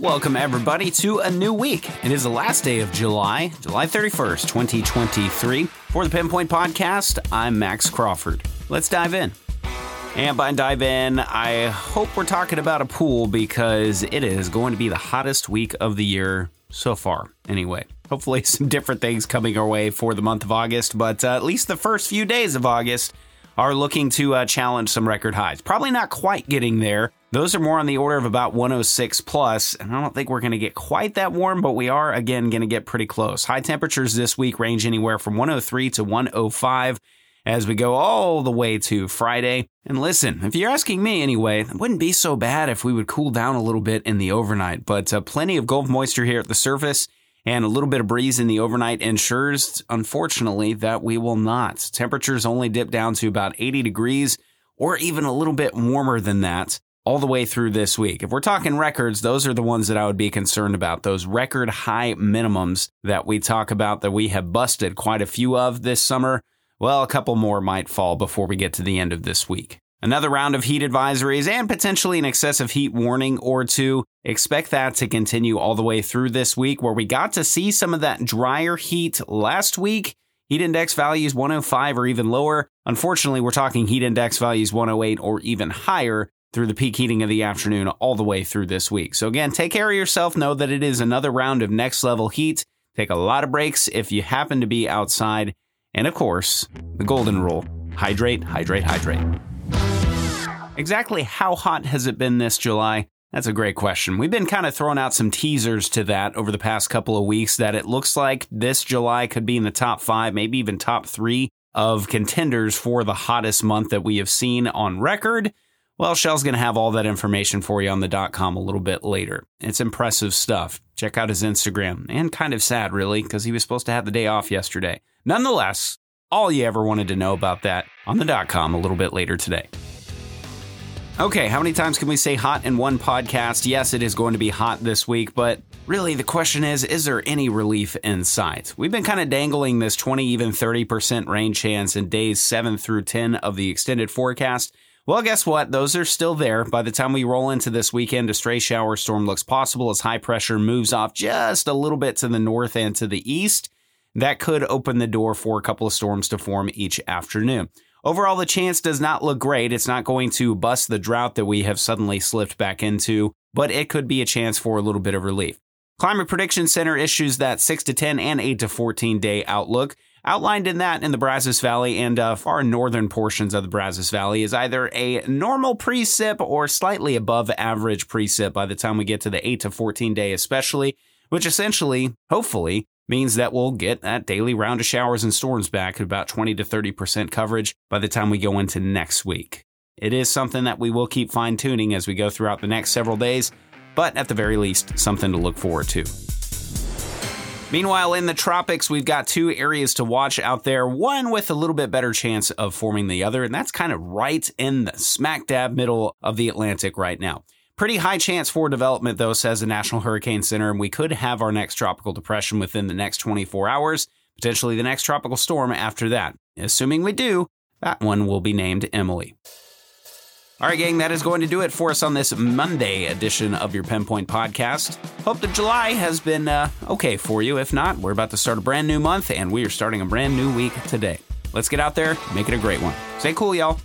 Welcome, everybody, to a new week. It is the last day of July, July 31st, 2023. For the Pinpoint Podcast, I'm Max Crawford. Let's dive in. And by dive in, I hope we're talking about a pool because it is going to be the hottest week of the year so far, anyway. Hopefully, some different things coming our way for the month of August, but uh, at least the first few days of August are looking to uh, challenge some record highs. Probably not quite getting there. Those are more on the order of about 106 plus, and I don't think we're going to get quite that warm, but we are again going to get pretty close. High temperatures this week range anywhere from 103 to 105 as we go all the way to Friday. And listen, if you're asking me anyway, it wouldn't be so bad if we would cool down a little bit in the overnight, but uh, plenty of Gulf moisture here at the surface and a little bit of breeze in the overnight ensures, unfortunately, that we will not. Temperatures only dip down to about 80 degrees or even a little bit warmer than that all the way through this week. If we're talking records, those are the ones that I would be concerned about. Those record high minimums that we talk about that we have busted quite a few of this summer. Well, a couple more might fall before we get to the end of this week. Another round of heat advisories and potentially an excessive heat warning or two. Expect that to continue all the way through this week, where we got to see some of that drier heat last week. Heat index values 105 or even lower. Unfortunately, we're talking heat index values 108 or even higher through the peak heating of the afternoon all the way through this week. So, again, take care of yourself. Know that it is another round of next level heat. Take a lot of breaks if you happen to be outside. And of course, the golden rule hydrate, hydrate, hydrate. Exactly how hot has it been this July? That's a great question. We've been kind of throwing out some teasers to that over the past couple of weeks that it looks like this July could be in the top five, maybe even top three of contenders for the hottest month that we have seen on record. Well, Shel's going to have all that information for you on the dot com a little bit later. It's impressive stuff. Check out his Instagram. And kind of sad, really, because he was supposed to have the day off yesterday. Nonetheless, all you ever wanted to know about that on the dot com a little bit later today. Okay, how many times can we say hot in one podcast? Yes, it is going to be hot this week, but really the question is is there any relief in sight? We've been kind of dangling this 20, even 30% rain chance in days 7 through 10 of the extended forecast. Well, guess what? Those are still there. By the time we roll into this weekend, a stray shower storm looks possible as high pressure moves off just a little bit to the north and to the east. That could open the door for a couple of storms to form each afternoon. Overall, the chance does not look great. It's not going to bust the drought that we have suddenly slipped back into, but it could be a chance for a little bit of relief. Climate Prediction Center issues that 6 to 10 and 8 to 14 day outlook. Outlined in that in the Brazos Valley and uh, far northern portions of the Brazos Valley is either a normal precip or slightly above average precip by the time we get to the 8 to 14 day, especially, which essentially, hopefully, means that we'll get that daily round of showers and storms back at about 20 to 30% coverage by the time we go into next week. It is something that we will keep fine tuning as we go throughout the next several days, but at the very least, something to look forward to. Meanwhile, in the tropics, we've got two areas to watch out there, one with a little bit better chance of forming the other, and that's kind of right in the smack dab middle of the Atlantic right now. Pretty high chance for development, though, says the National Hurricane Center, and we could have our next tropical depression within the next 24 hours, potentially the next tropical storm after that. Assuming we do, that one will be named Emily. All right, gang, that is going to do it for us on this Monday edition of your Pinpoint Podcast. Hope that July has been uh, okay for you. If not, we're about to start a brand new month, and we are starting a brand new week today. Let's get out there, make it a great one. Stay cool, y'all.